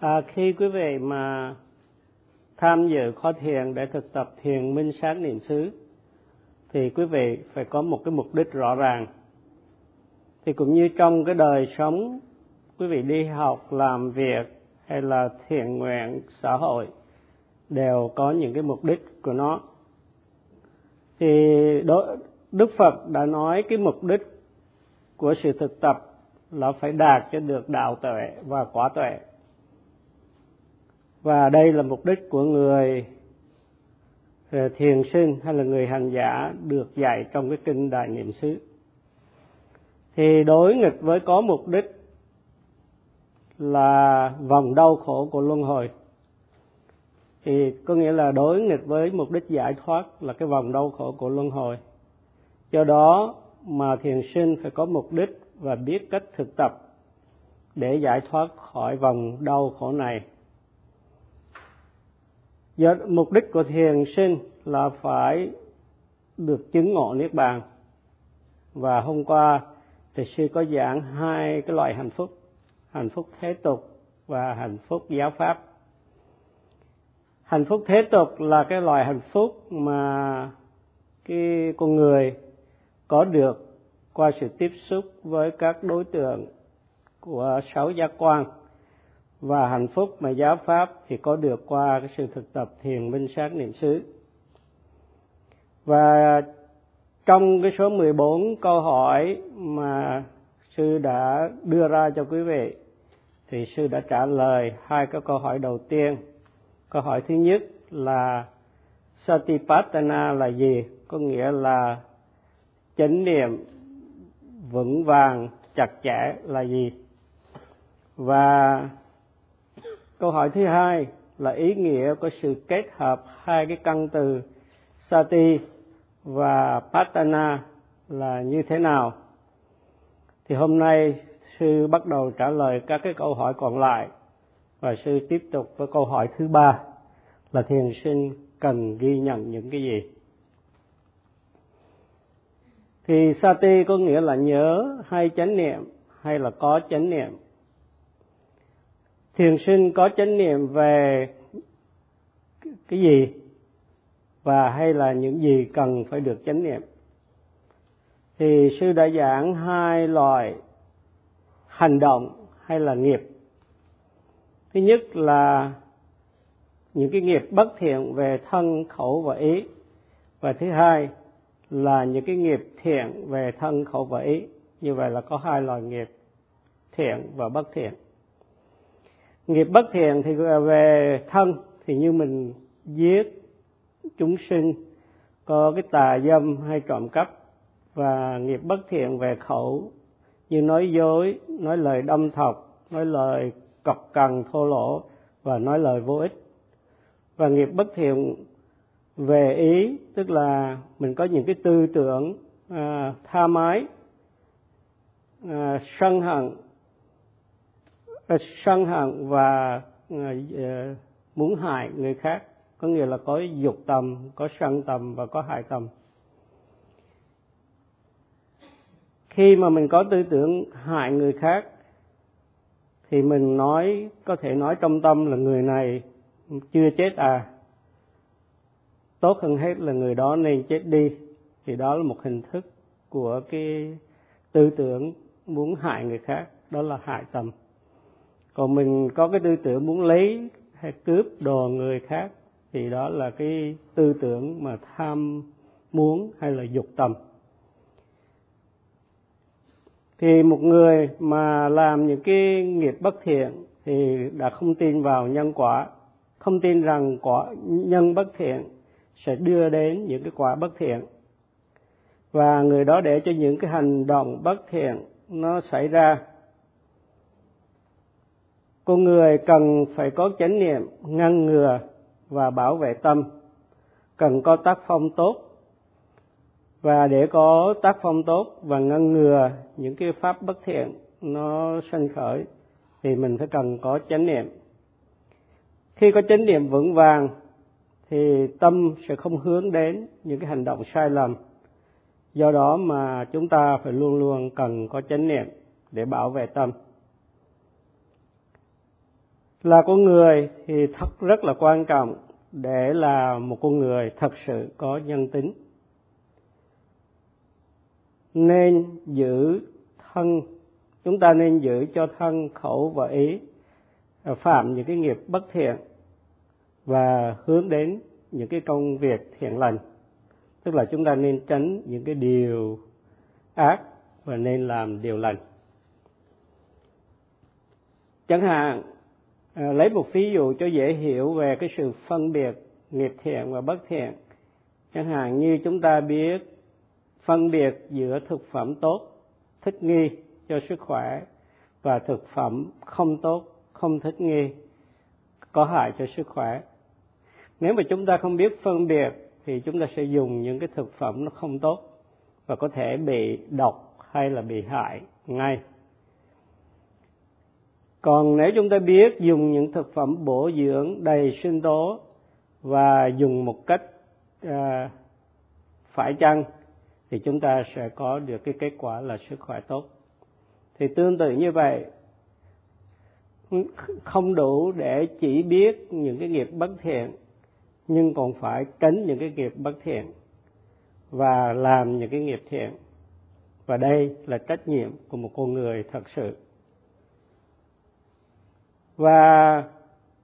À, khi quý vị mà tham dự khóa thiền để thực tập thiền minh sát niệm xứ thì quý vị phải có một cái mục đích rõ ràng. Thì cũng như trong cái đời sống quý vị đi học làm việc hay là thiện nguyện xã hội đều có những cái mục đích của nó. Thì đức phật đã nói cái mục đích của sự thực tập là phải đạt cho được đạo tuệ và quả tuệ và đây là mục đích của người ờ, thiền sinh hay là người hành giả được dạy trong cái kinh đại niệm xứ. Thì đối nghịch với có mục đích là vòng đau khổ của luân hồi. Thì có nghĩa là đối nghịch với mục đích giải thoát là cái vòng đau khổ của luân hồi. Do đó mà thiền sinh phải có mục đích và biết cách thực tập để giải thoát khỏi vòng đau khổ này do mục đích của thiền sinh là phải được chứng ngộ niết bàn. Và hôm qua thì sư có giảng hai cái loại hạnh phúc hạnh phúc thế tục và hạnh phúc giáo pháp. Hạnh phúc thế tục là cái loại hạnh phúc mà cái con người có được qua sự tiếp xúc với các đối tượng của sáu giác quan và hạnh phúc mà giáo pháp thì có được qua cái sự thực tập thiền minh sát niệm xứ. Và trong cái số 14 câu hỏi mà sư đã đưa ra cho quý vị, thì sư đã trả lời hai cái câu hỏi đầu tiên. Câu hỏi thứ nhất là satipatthana là gì? Có nghĩa là chánh niệm vững vàng, chặt chẽ là gì? Và câu hỏi thứ hai là ý nghĩa của sự kết hợp hai cái căn từ sati và patana là như thế nào? Thì hôm nay sư bắt đầu trả lời các cái câu hỏi còn lại và sư tiếp tục với câu hỏi thứ ba là thiền sinh cần ghi nhận những cái gì? Thì sati có nghĩa là nhớ hay chánh niệm hay là có chánh niệm? Thiền sinh có chánh niệm về cái gì? Và hay là những gì cần phải được chánh niệm? Thì sư đã giảng hai loại hành động hay là nghiệp. Thứ nhất là những cái nghiệp bất thiện về thân khẩu và ý. Và thứ hai là những cái nghiệp thiện về thân khẩu và ý. Như vậy là có hai loại nghiệp thiện và bất thiện nghiệp bất thiện thì về thân thì như mình giết chúng sinh có cái tà dâm hay trộm cắp và nghiệp bất thiện về khẩu như nói dối nói lời đâm thọc nói lời cọc cằn thô lỗ và nói lời vô ích. Và nghiệp bất thiện về ý tức là mình có những cái tư tưởng à, tha mái à, sân hận Ờ, sân hận và ờ, ờ, muốn hại người khác, có nghĩa là có dục tầm có sân tầm và có hại tầm khi mà mình có tư tưởng hại người khác, thì mình nói, có thể nói trong tâm là người này chưa chết à. Tốt hơn hết là người đó nên chết đi. Thì đó là một hình thức của cái tư tưởng muốn hại người khác, đó là hại tầm còn mình có cái tư tưởng muốn lấy hay cướp đồ người khác thì đó là cái tư tưởng mà tham muốn hay là dục tầm. Thì một người mà làm những cái nghiệp bất thiện thì đã không tin vào nhân quả, không tin rằng quả nhân bất thiện sẽ đưa đến những cái quả bất thiện. Và người đó để cho những cái hành động bất thiện nó xảy ra con người cần phải có chánh niệm, ngăn ngừa và bảo vệ tâm. Cần có tác phong tốt. Và để có tác phong tốt và ngăn ngừa những cái pháp bất thiện nó sanh khởi, thì mình phải cần có chánh niệm. Khi có chánh niệm vững vàng, thì tâm sẽ không hướng đến những cái hành động sai lầm. Do đó mà chúng ta phải luôn luôn cần có chánh niệm để bảo vệ tâm là con người thì thật rất là quan trọng để là một con người thật sự có nhân tính. Nên giữ thân. Chúng ta nên giữ cho thân khẩu và ý à, phạm những cái nghiệp bất thiện và hướng đến những cái công việc thiện lành. Tức là chúng ta nên tránh những cái điều ác và nên làm điều lành. Chẳng hạn à, lấy một ví dụ cho dễ hiểu về cái sự phân biệt nghiệp thiện và bất thiện. Chẳng hạn như chúng ta biết phân biệt giữa thực phẩm tốt thích nghi cho sức khỏe và thực phẩm không tốt không thích nghi có hại cho sức khỏe. Nếu mà chúng ta không biết phân biệt thì chúng ta sẽ dùng những cái thực phẩm nó không tốt và có thể bị độc hay là bị hại ngay còn nếu chúng ta biết dùng những thực phẩm bổ dưỡng đầy sinh tố và dùng một cách à, phải chăng thì chúng ta sẽ có được cái kết quả là sức khỏe tốt. Thì tương tự như vậy không đủ để chỉ biết những cái nghiệp bất thiện nhưng còn phải tránh những cái nghiệp bất thiện và làm những cái nghiệp thiện. Và đây là trách nhiệm của một con người thật sự và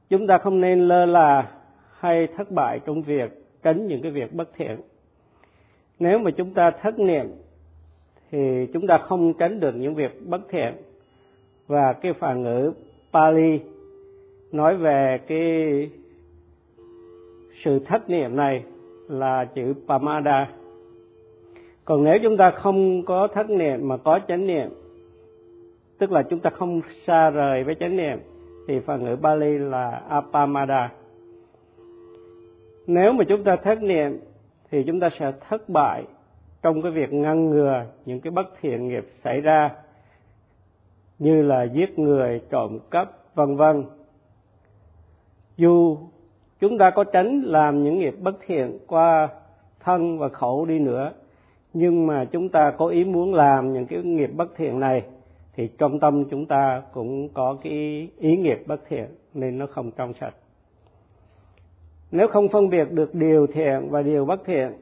chúng ta không nên lơ là hay thất bại trong việc tránh những cái việc bất thiện. Nếu mà chúng ta thất niệm, thì chúng ta không tránh được những việc bất thiện. Và cái phản ngữ Pali nói về cái sự thất niệm này là chữ Pamada. Còn nếu chúng ta không có thất niệm mà có chánh niệm, tức là chúng ta không xa rời với chánh niệm thì phần ngữ Bali là apamada. Nếu mà chúng ta thất niệm, thì chúng ta sẽ thất bại trong cái việc ngăn ngừa những cái bất thiện nghiệp xảy ra, như là giết người, trộm cắp, vân vân. Dù chúng ta có tránh làm những nghiệp bất thiện qua thân và khẩu đi nữa, nhưng mà chúng ta có ý muốn làm những cái nghiệp bất thiện này thì trong tâm chúng ta cũng có cái ý nghiệp bất thiện, nên nó không trong sạch. Nếu không phân biệt được điều thiện và điều bất thiện,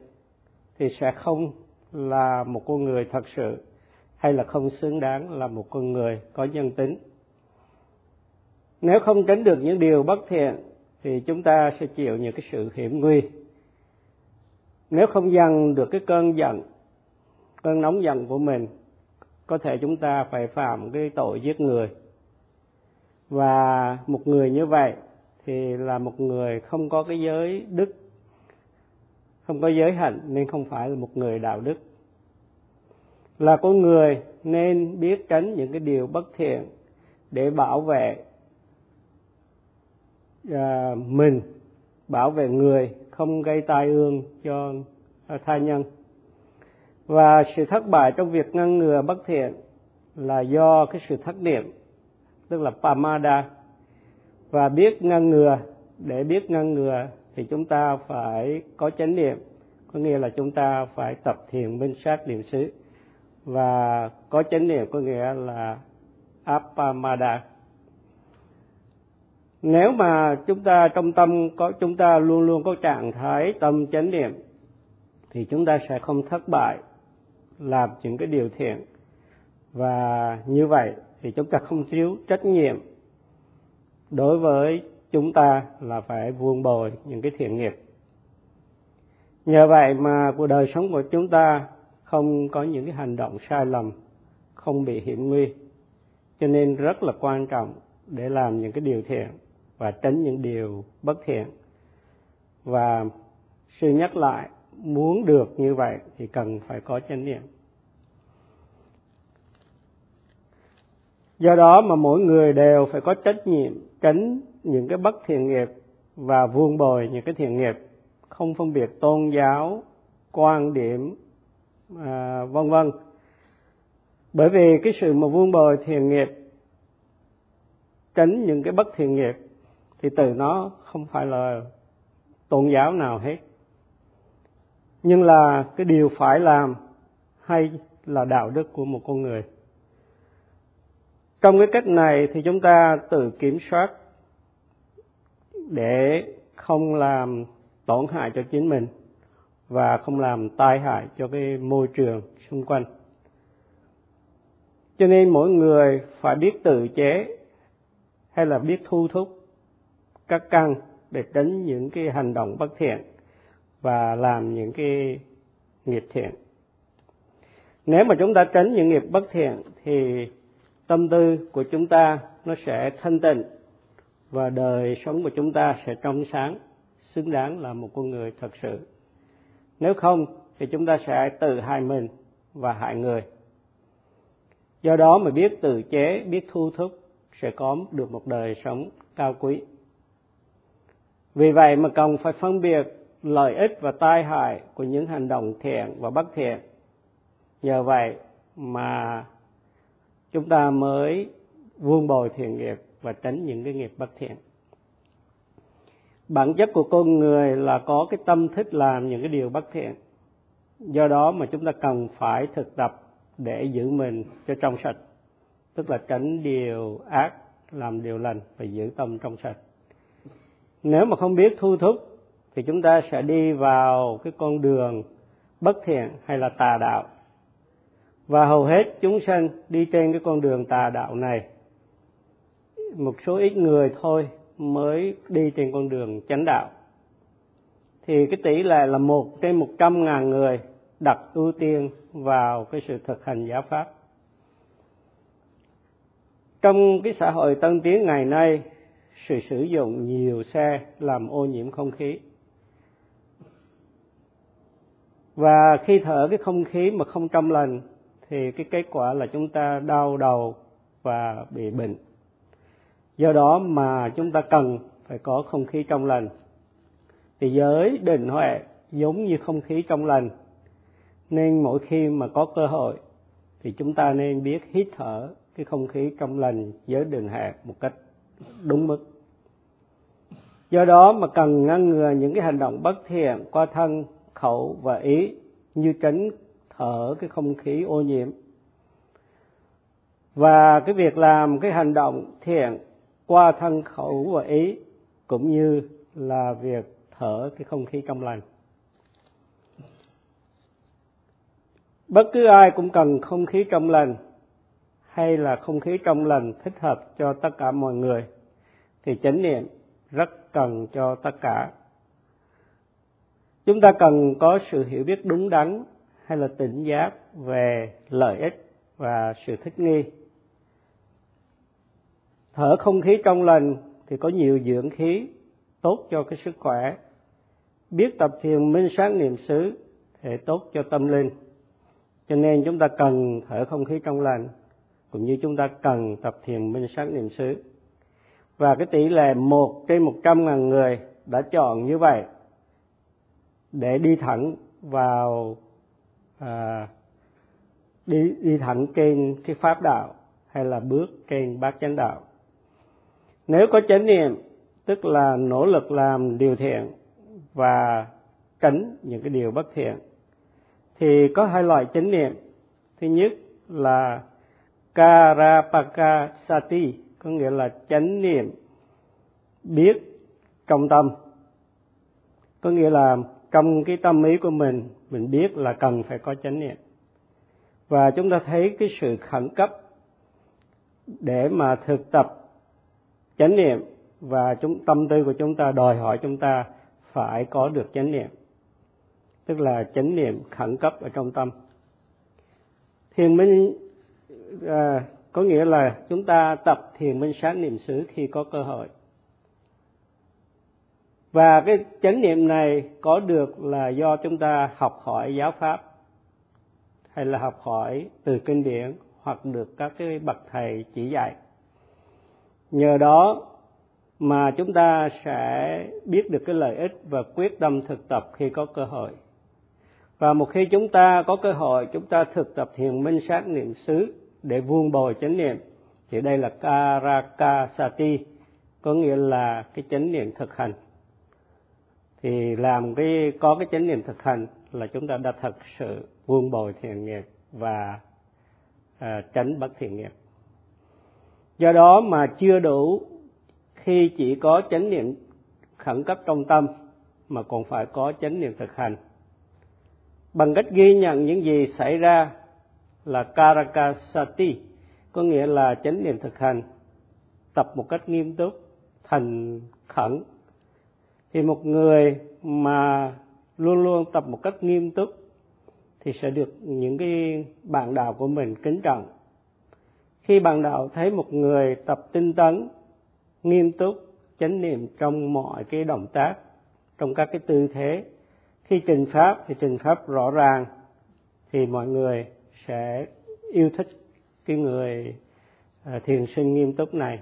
thì sẽ không là một con người thật sự, hay là không xứng đáng là một con người có nhân tính. Nếu không tránh được những điều bất thiện, thì chúng ta sẽ chịu những cái sự hiểm nguy. Nếu không dằn được cái cơn giận, cơn nóng giận của mình có thể chúng ta phải phạm cái tội giết người. Và một người như vậy thì là một người không có cái giới đức không có giới hạnh nên không phải là một người đạo đức. Là con người nên biết tránh những cái điều bất thiện để bảo vệ à, mình bảo vệ người không gây tai ương cho tha nhân và sự thất bại trong việc ngăn ngừa bất thiện là do cái sự thất niệm, tức là pamada và biết ngăn ngừa, để biết ngăn ngừa thì chúng ta phải có chánh niệm, có nghĩa là chúng ta phải tập thiền minh sát niệm xứ. Và có chánh niệm có nghĩa là appamada nếu mà chúng ta trong tâm có, chúng ta luôn luôn có trạng thái tâm chánh niệm, thì chúng ta sẽ không thất bại làm những cái điều thiện. Và như vậy thì chúng ta không thiếu trách nhiệm đối với chúng ta là phải vuông bồi những cái thiện nghiệp. Nhờ vậy mà cuộc đời sống của chúng ta không có những cái hành động sai lầm, không bị hiểm nguy. Cho nên rất là quan trọng để làm những cái điều thiện và tránh những điều bất thiện. Và sư nhắc lại muốn được như vậy thì cần phải có chánh niệm. Do đó mà mỗi người đều phải có trách nhiệm tránh những cái bất thiện nghiệp và vuông bồi những cái thiện nghiệp không phân biệt tôn giáo quan điểm à, vân vân. Bởi vì cái sự mà vuông bồi thiện nghiệp tránh những cái bất thiện nghiệp thì từ nó không phải là tôn giáo nào hết nhưng là cái điều phải làm hay là đạo đức của một con người. Trong cái cách này thì chúng ta tự kiểm soát để không làm tổn hại cho chính mình và không làm tai hại cho cái môi trường xung quanh. Cho nên mỗi người phải biết tự chế hay là biết thu thúc các căn để tránh những cái hành động bất thiện và làm những cái nghiệp thiện. Nếu mà chúng ta tránh những nghiệp bất thiện thì tâm tư của chúng ta nó sẽ thanh tịnh và đời sống của chúng ta sẽ trong sáng, xứng đáng là một con người thật sự. Nếu không thì chúng ta sẽ tự hại mình và hại người. Do đó mà biết tự chế, biết thu thúc sẽ có được một đời sống cao quý. Vì vậy mà cần phải phân biệt lợi ích và tai hại của những hành động thiện và bất thiện. Nhờ vậy mà chúng ta mới vuông bồi thiện nghiệp và tránh những cái nghiệp bất thiện. Bản chất của con người là có cái tâm thích làm những cái điều bất thiện. Do đó mà chúng ta cần phải thực tập để giữ mình cho trong sạch, tức là tránh điều ác, làm điều lành và giữ tâm trong sạch. Nếu mà không biết thu thúc thì chúng ta sẽ đi vào cái con đường bất thiện hay là tà đạo. Và hầu hết chúng sanh đi trên cái con đường tà đạo này, một số ít người thôi mới đi trên con đường chánh đạo. Thì cái tỷ lệ là một trên một trăm ngàn người đặt ưu tiên vào cái sự thực hành giáo pháp. Trong cái xã hội tân tiến ngày nay, sự sử dụng nhiều xe làm ô nhiễm không khí và khi thở cái không khí mà không trong lành, thì cái kết quả là chúng ta đau đầu và bị bệnh. Do đó mà chúng ta cần phải có không khí trong lành. Thì giới định huệ giống như không khí trong lành, nên mỗi khi mà có cơ hội thì chúng ta nên biết hít thở cái không khí trong lành giới định huệ một cách đúng mức. Do đó mà cần ngăn ngừa những cái hành động bất thiện qua thân khẩu và ý như tránh thở cái không khí ô nhiễm. Và cái việc làm cái hành động thiện qua thân khẩu và ý cũng như là việc thở cái không khí trong lành. Bất cứ ai cũng cần không khí trong lành hay là không khí trong lành thích hợp cho tất cả mọi người thì chánh niệm rất cần cho tất cả chúng ta cần có sự hiểu biết đúng đắn hay là tỉnh giác về lợi ích và sự thích nghi. Thở không khí trong lành thì có nhiều dưỡng khí, tốt cho cái sức khỏe. Biết tập thiền minh sát niệm xứ thì tốt cho tâm linh. Cho nên chúng ta cần thở không khí trong lành, cũng như chúng ta cần tập thiền minh sát niệm xứ. Và cái tỷ lệ một trên một trăm ngàn người đã chọn như vậy để đi thẳng vào à, đi đi thẳng trên cái pháp đạo hay là bước trên bát chánh đạo. Nếu có chánh niệm tức là nỗ lực làm điều thiện và tránh những cái điều bất thiện thì có hai loại chánh niệm. Thứ nhất là karapaka sati có nghĩa là chánh niệm biết trong tâm. Có nghĩa là trong cái tâm ý của mình mình biết là cần phải có chánh niệm. Và chúng ta thấy cái sự khẩn cấp để mà thực tập chánh niệm và chúng tâm tư của chúng ta đòi hỏi chúng ta phải có được chánh niệm. Tức là chánh niệm khẩn cấp ở trong tâm. Thiền minh à, có nghĩa là chúng ta tập thiền minh sát niệm xứ khi có cơ hội và cái chánh niệm này có được là do chúng ta học hỏi giáo pháp, hay là học hỏi từ kinh điển, hoặc được các cái bậc thầy chỉ dạy. Nhờ đó mà chúng ta sẽ biết được cái lợi ích và quyết tâm thực tập khi có cơ hội. Và một khi chúng ta có cơ hội, chúng ta thực tập thiền minh sát niệm xứ để vuông bồi chánh niệm, thì đây là karakasati, có nghĩa là cái chánh niệm thực hành thì làm cái có cái chánh niệm thực hành là chúng ta đã thật sự buông bồi thiện nghiệp và à, tránh bất thiện nghiệp. Do đó mà chưa đủ khi chỉ có chánh niệm khẩn cấp trong tâm mà còn phải có chánh niệm thực hành. Bằng cách ghi nhận những gì xảy ra là karakasati có nghĩa là chánh niệm thực hành tập một cách nghiêm túc thành khẩn thì một người mà luôn luôn tập một cách nghiêm túc thì sẽ được những cái bạn đạo của mình kính trọng. Khi bạn đạo thấy một người tập tinh tấn, nghiêm túc, chánh niệm trong mọi cái động tác, trong các cái tư thế, khi trình pháp thì trình pháp rõ ràng, thì mọi người sẽ yêu thích cái người ờ, thiền sinh nghiêm túc này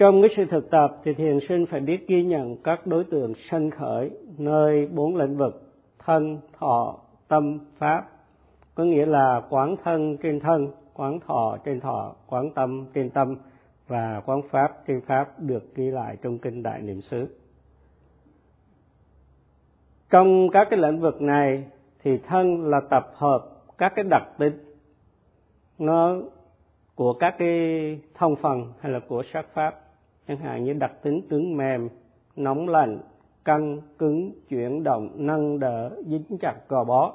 trong cái sự thực tập thì thiền sinh phải biết ghi nhận các đối tượng sân khởi, nơi bốn lĩnh vực, thân, thọ, tâm, pháp. Có nghĩa là quán thân trên thân, quán thọ trên thọ, quán tâm trên tâm, và quán pháp trên pháp được ghi lại trong kinh đại niệm xứ. Trong các cái lĩnh vực này thì thân là tập hợp các cái đặc tính, nó của các cái thông phần hay là của sắc pháp chẳng hạn như đặc tính cứng mềm, nóng lạnh, căng, cứng, chuyển động, nâng đỡ, dính chặt gò bó.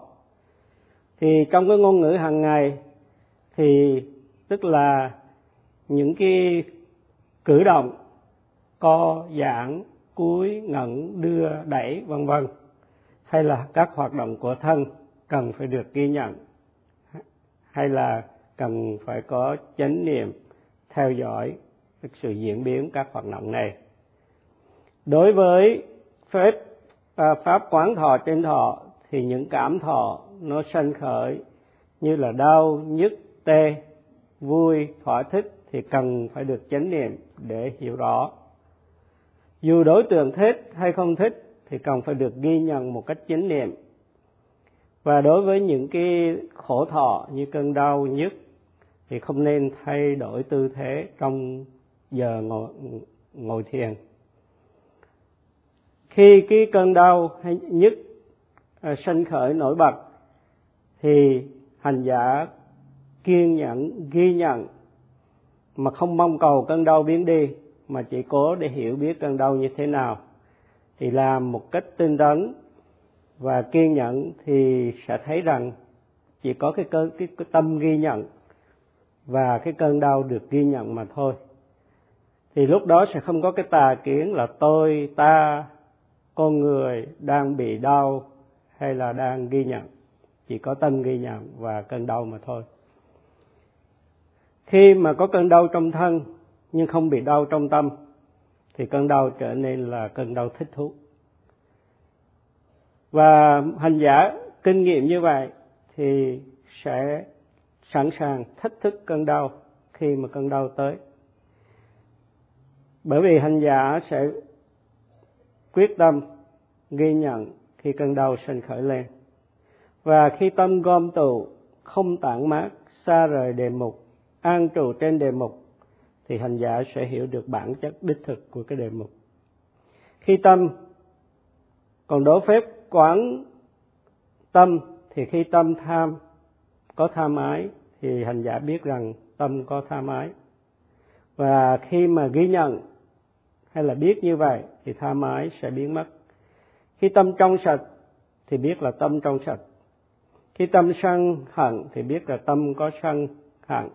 Thì trong cái ngôn ngữ hàng ngày thì tức là những cái cử động, co, giãn, cúi ngẩng đưa, đẩy, vân vân, hay là các hoạt động của thân cần phải được ghi nhận, hay là cần phải có chánh niệm, theo dõi sự diễn biến các hoạt động này. Đối với phép à, pháp quán thọ trên thọ thì những cảm thọ nó sanh khởi như là đau nhức tê vui thỏa thích thì cần phải được chánh niệm để hiểu rõ. Dù đối tượng thích hay không thích thì cần phải được ghi nhận một cách chánh niệm. Và đối với những cái khổ thọ như cơn đau nhức thì không nên thay đổi tư thế trong giờ ngồi, ngồi thiền. Khi cái cơn đau hay nhức à, sanh khởi nổi bật thì hành giả kiên nhẫn ghi nhận mà không mong cầu cơn đau biến đi mà chỉ cố để hiểu biết cơn đau như thế nào. Thì làm một cách tinh tấn và kiên nhẫn thì sẽ thấy rằng chỉ có cái cơn cái, cái tâm ghi nhận và cái cơn đau được ghi nhận mà thôi thì lúc đó sẽ không có cái tà kiến là tôi, ta, con người đang bị đau hay là đang ghi nhận. Chỉ có tâm ghi nhận và cơn đau mà thôi. Khi mà có cơn đau trong thân nhưng không bị đau trong tâm, thì cơn đau trở nên là cơn đau thích thú. Và hành giả kinh nghiệm như vậy thì sẽ sẵn sàng thách thức cơn đau khi mà cơn đau tới bởi vì hành giả sẽ quyết tâm ghi nhận khi cơn đau sinh khởi lên. Và khi tâm gom tụ không tản mát xa rời đề mục, an trụ trên đề mục, thì hành giả sẽ hiểu được bản chất đích thực của cái đề mục. Khi tâm còn đổ phép quán tâm, thì khi tâm tham, có tham ái, thì hành giả biết rằng tâm có tham ái. Và khi mà ghi nhận hay là biết như vậy thì tha mái sẽ biến mất. Khi tâm trong sạch thì biết là tâm trong sạch. Khi tâm sân hận thì biết là tâm có sân hận.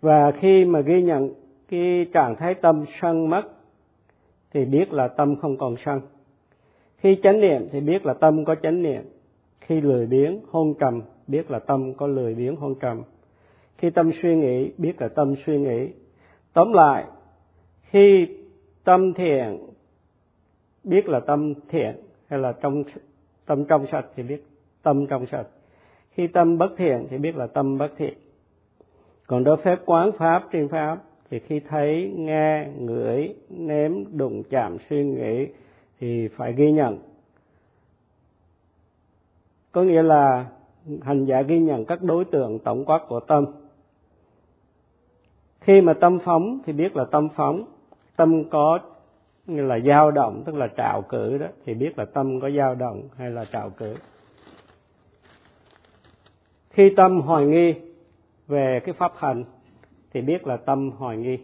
Và khi mà ghi nhận cái trạng thái tâm sân mất thì biết là tâm không còn sân. Khi chánh niệm thì biết là tâm có chánh niệm. Khi lười biếng, hôn trầm, biết là tâm có lười biếng, hôn trầm. Khi tâm suy nghĩ, biết là tâm suy nghĩ. Tóm lại khi tâm thiện, biết là tâm thiện hay là trong, tâm trong sạch thì biết tâm trong sạch. Khi tâm bất thiện thì biết là tâm bất thiện. Còn đối phép quán pháp trên pháp thì khi thấy, nghe, ngửi, nếm, đụng, chạm, suy nghĩ thì phải ghi nhận. Có nghĩa là hành giả ghi nhận các đối tượng tổng quát của tâm. Khi mà tâm phóng thì biết là tâm phóng tâm có như là dao động, tức là trạo cử đó, thì biết là tâm có dao động hay là trạo cử. Khi tâm hoài nghi về cái pháp hành, thì biết là tâm hoài nghi.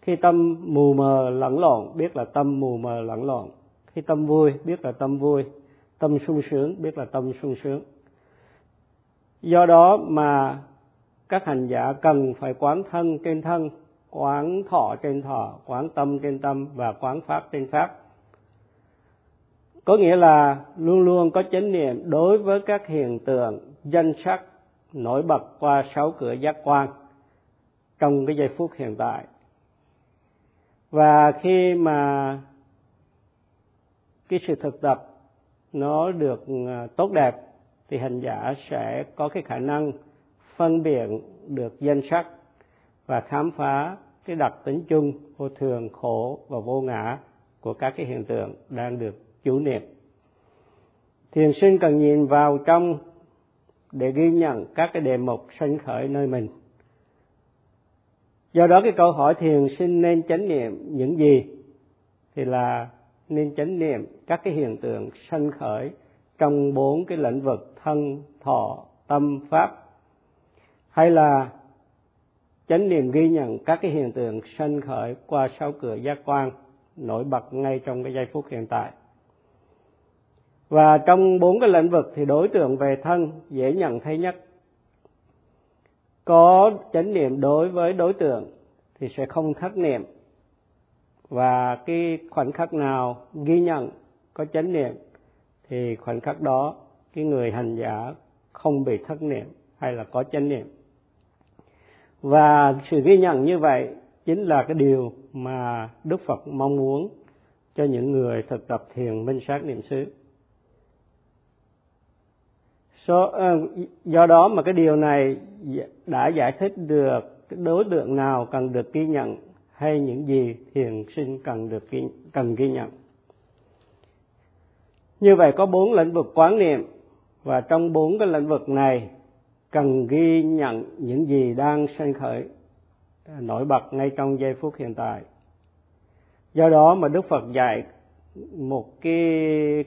Khi tâm mù mờ lẫn lộn, biết là tâm mù mờ lẫn lộn. Khi tâm vui, biết là tâm vui. Tâm sung sướng, biết là tâm sung sướng. Do đó mà các hành giả cần phải quán thân trên thân quán thọ trên thọ, quán tâm trên tâm và quán pháp trên pháp. Có nghĩa là luôn luôn có chánh niệm đối với các hiện tượng, danh sắc, nổi bật qua sáu cửa giác quan trong cái giây phút hiện tại. Và khi mà cái sự thực tập nó được à, tốt đẹp, thì hành giả sẽ có cái khả năng phân biệt được danh sắc và khám phá cái đặc tính chung vô thường khổ và vô ngã của các cái hiện tượng đang được chủ niệm. Thiền sinh cần nhìn vào trong để ghi nhận các cái đề mục sanh khởi nơi mình. Do đó cái câu hỏi thiền sinh nên chánh niệm những gì? Thì là nên chánh niệm các cái hiện tượng sanh khởi trong bốn cái lĩnh vực thân, thọ, tâm, pháp. Hay là chánh niệm ghi nhận các cái hiện tượng sanh khởi qua sáu cửa giác quan nổi bật ngay trong cái giây phút hiện tại. Và trong bốn cái lĩnh vực thì đối tượng về thân dễ nhận thấy nhất. Có chánh niệm đối với đối tượng thì sẽ không thất niệm. Và cái khoảnh khắc nào ghi nhận có chánh niệm thì khoảnh khắc đó cái người hành giả không bị thất niệm hay là có chánh niệm và sự ghi nhận như vậy chính là cái điều mà đức phật mong muốn cho những người thực tập thiền minh sát niệm xứ. So, uh, do đó mà cái điều này đã giải thích được cái đối tượng nào cần được ghi nhận hay những gì thiền sinh cần được ghi, cần ghi nhận. Như vậy có bốn lĩnh vực quán niệm và trong bốn cái lĩnh vực này cần ghi nhận những gì đang sanh khởi, nổi bật ngay trong giây phút hiện tại. Do đó mà đức phật dạy một cái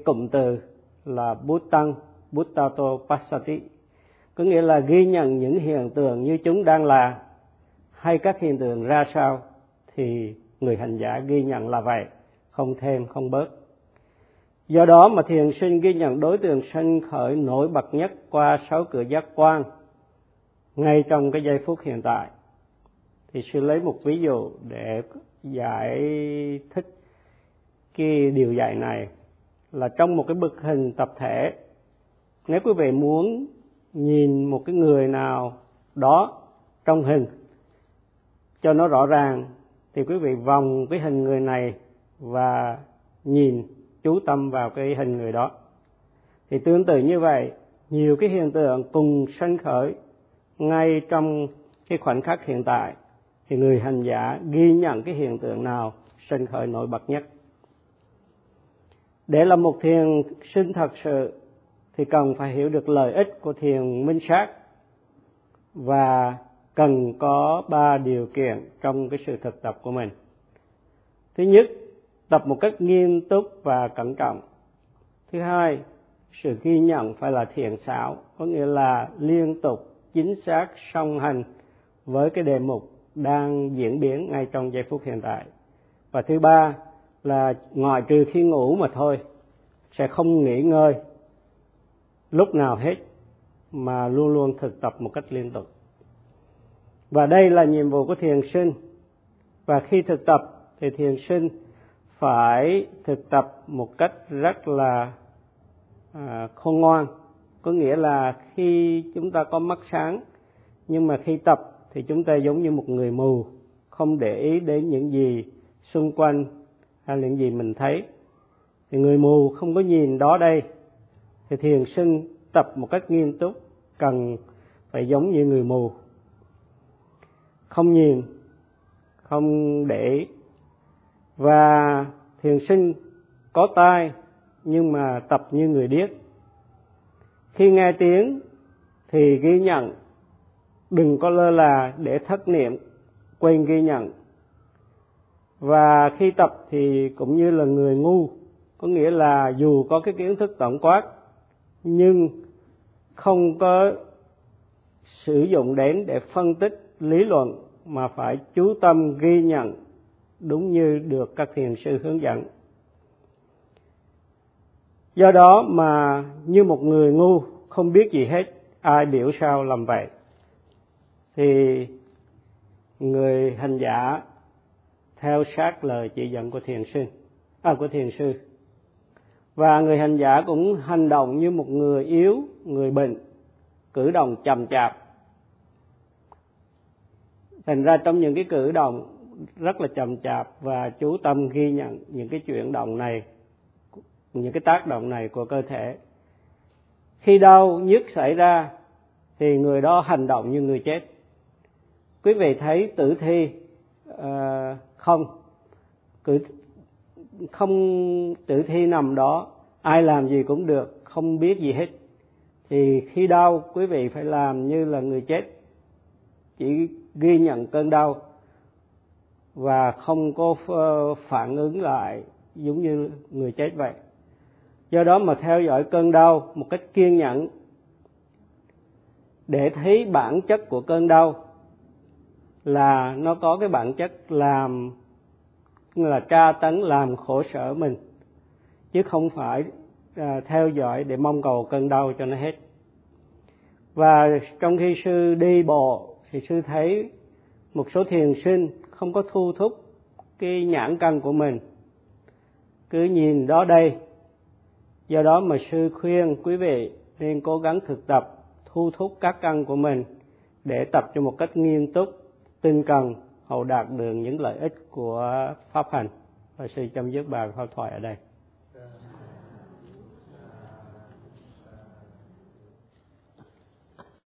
cụm từ là bút tăng buttato passati. Có nghĩa là ghi nhận những hiện tượng như chúng đang là hay các hiện tượng ra sao thì người hành giả ghi nhận là vậy, không thêm, không bớt do đó mà thiền sinh ghi nhận đối tượng sanh khởi nổi bật nhất qua sáu cửa giác quan ngay trong cái giây phút hiện tại. Thì sư lấy một ví dụ để giải thích cái điều dạy này là trong một cái bức hình tập thể, nếu quý vị muốn nhìn một cái người nào đó trong hình cho nó rõ ràng, thì quý vị vòng cái hình người này và nhìn chú tâm vào cái hình người đó. Thì tương tự như vậy, nhiều cái hiện tượng cùng sanh khởi ngay trong cái khoảnh khắc hiện tại, thì người hành giả ghi nhận cái hiện tượng nào sanh khởi nổi bật nhất. Để làm một thiền sinh thật sự, thì cần phải hiểu được lợi ích của thiền minh sát và cần có ba điều kiện trong cái sự thực tập của mình. Thứ nhất tập một cách nghiêm túc và cẩn trọng. Thứ hai, sự ghi nhận phải là thiện xảo, có nghĩa là liên tục, chính xác, song hành với cái đề mục đang diễn biến ngay trong giây phút hiện tại. Và thứ ba là ngoài trừ khi ngủ mà thôi, sẽ không nghỉ ngơi lúc nào hết mà luôn luôn thực tập một cách liên tục. Và đây là nhiệm vụ của thiền sinh. Và khi thực tập thì thiền sinh phải thực tập một cách rất là à, khôn ngoan. Có nghĩa là khi chúng ta có mắt sáng nhưng mà khi tập thì chúng ta giống như một người mù không để ý đến những gì xung quanh hay những gì mình thấy. Thì người mù không có nhìn đó đây. Thì thiền sinh tập một cách nghiêm túc cần phải giống như người mù. Không nhìn không để và thiền sinh có tai, nhưng mà tập như người điếc. Khi nghe tiếng, thì ghi nhận. Đừng có lơ là để thất niệm, quên ghi nhận. Và khi tập thì cũng như là người ngu, có nghĩa là dù có cái kiến thức tổng quát, nhưng không có sử dụng đến để phân tích lý luận, mà phải chú tâm ghi nhận đúng như được các thiền sư hướng dẫn. Do đó mà như một người ngu không biết gì hết, ai biểu sao làm vậy? Thì người hành giả theo sát lời chỉ dẫn của thiền sư à của thiền sư. Và người hành giả cũng hành động như một người yếu, người bệnh, cử động chậm chạp. Thành ra trong những cái cử động rất là chậm chạp và chú tâm ghi nhận những cái chuyển động này những cái tác động này của cơ thể. Khi đau nhức xảy ra thì người đó hành động như người chết. Quý vị thấy tử thi uh, không? Cứ không tử thi nằm đó ai làm gì cũng được không biết gì hết. Thì khi đau quý vị phải làm như là người chết chỉ ghi nhận cơn đau và không có ờ, phản ứng lại giống như người chết vậy. Do đó mà theo dõi cơn đau một cách kiên nhẫn để thấy bản chất của cơn đau là nó có cái bản chất làm là tra tấn làm khổ sở mình chứ không phải à, theo dõi để mong cầu cơn đau cho nó hết. Và trong khi sư đi bộ thì sư thấy một số thiền sinh không có thu thúc cái nhãn căn của mình. Cứ nhìn đó đây. Do đó mà sư khuyên quý vị nên cố gắng thực tập, thu thúc các căn của mình để tập cho một cách nghiêm túc, tinh cần, hậu đạt được những lợi ích của pháp hành. Và sư chấm dứt bài pháp thoại ở đây.